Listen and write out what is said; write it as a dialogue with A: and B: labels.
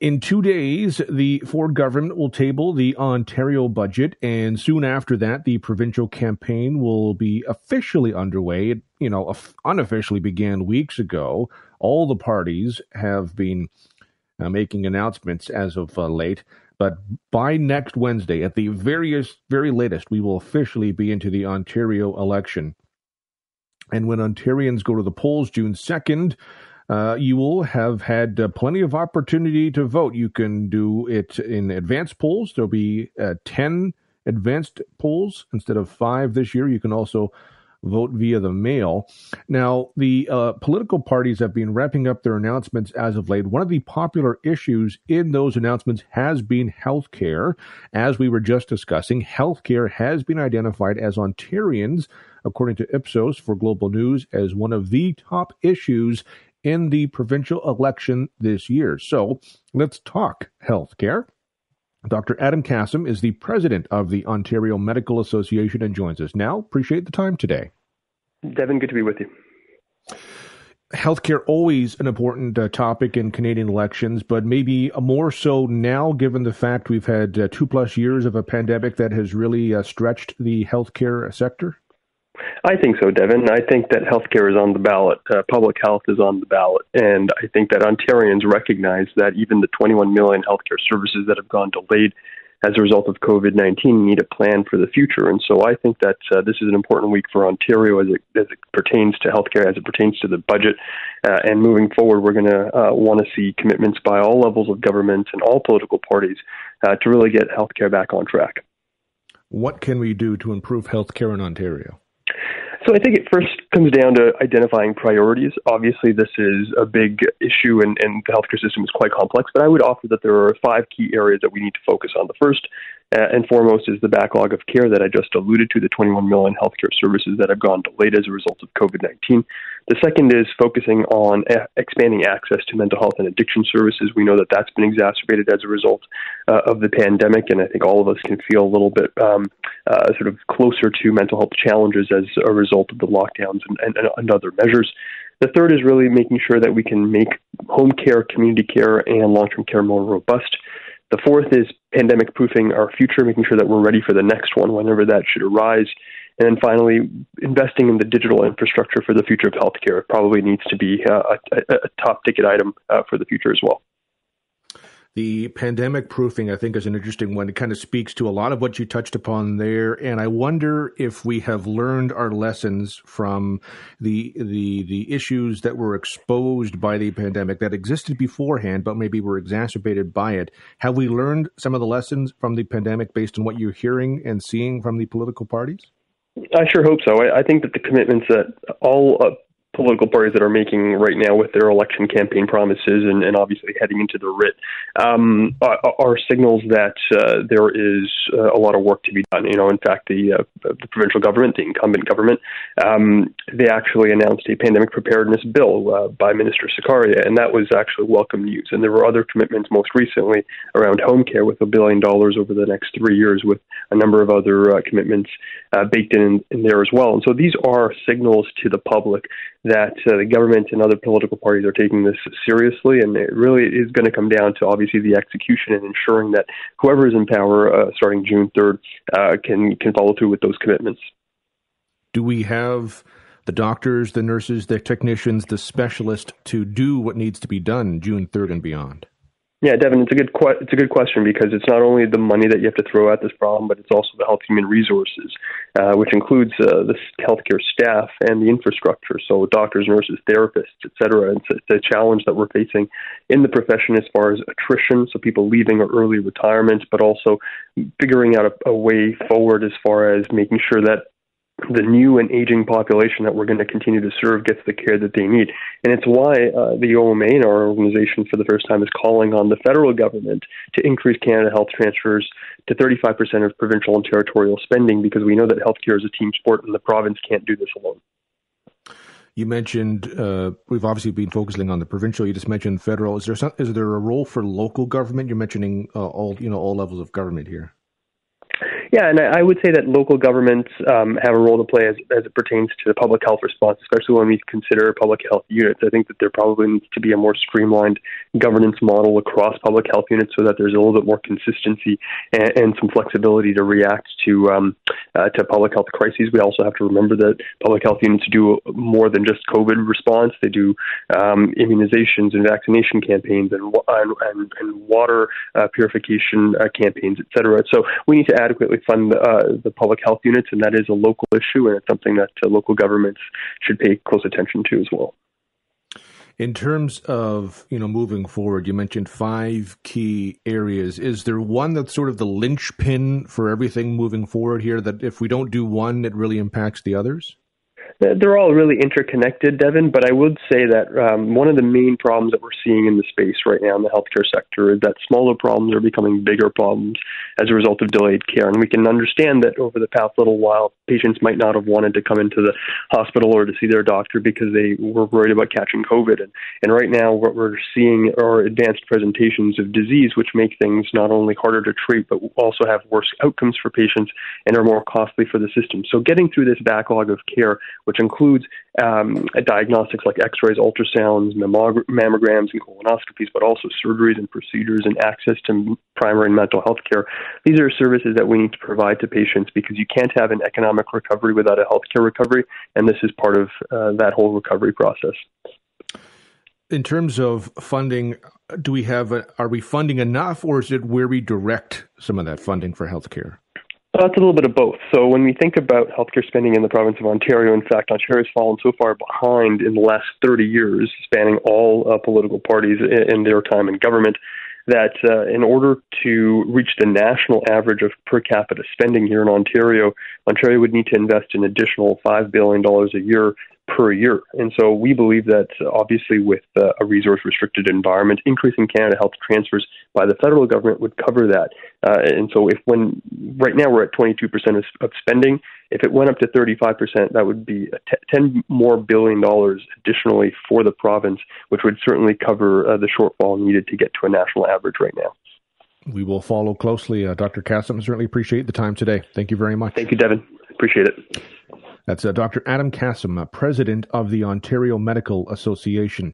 A: In two days, the Ford government will table the Ontario budget, and soon after that, the provincial campaign will be officially underway. It, you know, unofficially began weeks ago. All the parties have been uh, making announcements as of uh, late, but by next Wednesday, at the various very latest, we will officially be into the Ontario election. And when Ontarians go to the polls June second uh, you will have had uh, plenty of opportunity to vote. You can do it in advanced polls. There'll be uh, 10 advanced polls instead of five this year. You can also vote via the mail. Now, the uh, political parties have been wrapping up their announcements as of late. One of the popular issues in those announcements has been health care. As we were just discussing, health care has been identified as Ontarians, according to Ipsos for Global News, as one of the top issues in the provincial election this year. So let's talk healthcare. Dr. Adam Kassam is the president of the Ontario Medical Association and joins us now. Appreciate the time today.
B: Devon, good to be with you.
A: Healthcare always an important uh, topic in Canadian elections, but maybe more so now, given the fact we've had uh, two plus years of a pandemic that has really uh, stretched the healthcare sector.
B: I think so, Devon. I think that healthcare is on the ballot. Uh, public health is on the ballot. And I think that Ontarians recognize that even the 21 million healthcare services that have gone delayed as a result of COVID 19 need a plan for the future. And so I think that uh, this is an important week for Ontario as it, as it pertains to healthcare, as it pertains to the budget. Uh, and moving forward, we're going to uh, want to see commitments by all levels of government and all political parties uh, to really get healthcare back on track.
A: What can we do to improve healthcare in Ontario?
B: So I think it first comes down to identifying priorities. Obviously, this is a big issue, and, and the healthcare system is quite complex. But I would offer that there are five key areas that we need to focus on. The first uh, and foremost is the backlog of care that I just alluded to, the 21 million healthcare services that have gone delayed as a result of COVID 19. The second is focusing on a- expanding access to mental health and addiction services. We know that that's been exacerbated as a result uh, of the pandemic, and I think all of us can feel a little bit um, uh, sort of closer to mental health challenges as a result of the lockdowns and, and, and other measures. The third is really making sure that we can make home care, community care, and long term care more robust. The fourth is pandemic proofing our future, making sure that we're ready for the next one whenever that should arise. And then finally, investing in the digital infrastructure for the future of healthcare probably needs to be uh, a, a, top ticket item uh, for the future as well.
A: The pandemic proofing, I think, is an interesting one. It kind of speaks to a lot of what you touched upon there, and I wonder if we have learned our lessons from the the the issues that were exposed by the pandemic that existed beforehand, but maybe were exacerbated by it. Have we learned some of the lessons from the pandemic based on what you're hearing and seeing from the political parties?
B: I sure hope so. I, I think that the commitments that all uh, political parties that are making right now with their election campaign promises and, and obviously heading into the writ um, are, are, signals that uh, there is uh, a lot of work to be done. You know, in fact, the, uh, the provincial government, the incumbent government, um, they actually announced a pandemic preparedness bill uh, by Minister Sarkaria, and that was actually welcome news. And there were other commitments most recently around home care with a billion dollars over the next three years, with a number of other uh, commitments uh, baked in, in there as well. And so these are signals to the public that uh, the government and other political parties are taking this seriously, and it really is going to come down to obviously the execution and ensuring that whoever is in power uh, starting June 3rd uh, can can follow through with those commitments.
A: Do we have the doctors, the nurses, the technicians, the specialists to do what needs to be done June 3rd and beyond?
B: Yeah, Devon, it's a good que- it's a good question because it's not only the money that you have to throw at this problem, but it's also the health human resources, uh, which includes uh, the healthcare staff and the infrastructure. So doctors, nurses, therapists, etc. It's, it's a challenge that we're facing in the profession as far as attrition, so people leaving or early retirement, but also figuring out a, a way forward as far as making sure that the new and aging population that we're going to continue to serve gets the care that they need. And it's why uh, the OMA our organization for the first time is calling on the federal government to increase Canada Health transfers to 35% of provincial and territorial spending because we know that healthcare is a team sport and the province can't do this alone.
A: You mentioned uh, we've obviously been focusing on the provincial. You just mentioned federal. Is there some, is there a role for local government? You're mentioning uh, all you know all levels of government here
B: Yeah, and I would say that local governments um, have a role to play as, as it pertains to the public health response, especially when we consider public health units. I think that there probably needs to be a more streamlined governance model across public health units so that there's a little bit more consistency and, and some flexibility to react to um, uh, to public health crises. We also have to remember that public health units do more than just COVID response. They do um, immunizations and vaccination campaigns and and, and water uh, purification uh, campaigns, et cetera. So we need to adequately fund uh, the public health units, and that is a local issue, and it's something that uh, local governments should pay close attention to as well.
A: In terms of you know moving forward, you mentioned five key areas. Is there one that's sort of the linchpin for everything moving forward here? That if we don't do one, it really impacts the others
B: they're all really interconnected, Devon. But I would say that um, one of the main problems that we're seeing in the space right now in the healthcare sector is that smaller problems are becoming bigger problems as a result of delayed care. And we can understand that over the past little while, patients might not have wanted to come into the hospital or to see their doctor because they were worried about catching COVID. And, and right now, what we're seeing are advanced presentations of disease, which make things not only harder to treat, but also have worse outcomes for patients and are more costly for the system. So getting through this backlog of care which includes um, diagnostics like x-rays, ultrasounds, mammograms, and colonoscopies, but also surgeries and procedures and access to primary and mental health care. These are services that we need to provide to patients because you can't have an economic recovery without a healthcare recovery, and this is part of uh, that whole recovery process.
A: In terms of funding, do we have a, are we funding enough, or is it where we direct some of that funding for healthcare?
B: Uh, it's a little bit of both. So when we think about healthcare spending in the province of Ontario, in fact, Ontario has fallen so far behind in the last 30 years, spanning all uh, political parties in, in their time in government, that uh, in order to reach the national average of per capita spending here in Ontario, Ontario would need to invest an additional $5 billion a year per year. And so we believe that uh, obviously with uh, a resource restricted environment, increasing Canada Health transfers by the federal government would cover that. Uh, and so if when right now we're at 22% of, of, spending, if it went up to 35%, that would be t- 10 more billion dollars additionally for the province, which would certainly cover uh, the shortfall needed to get to a national average right now.
A: We will follow closely. Uh, Dr. Kassam, certainly appreciate the time today. Thank you very much.
B: Thank you, Devon. Appreciate it.
A: That's uh, Dr. Adam Kassam, uh, president of the Ontario Medical Association.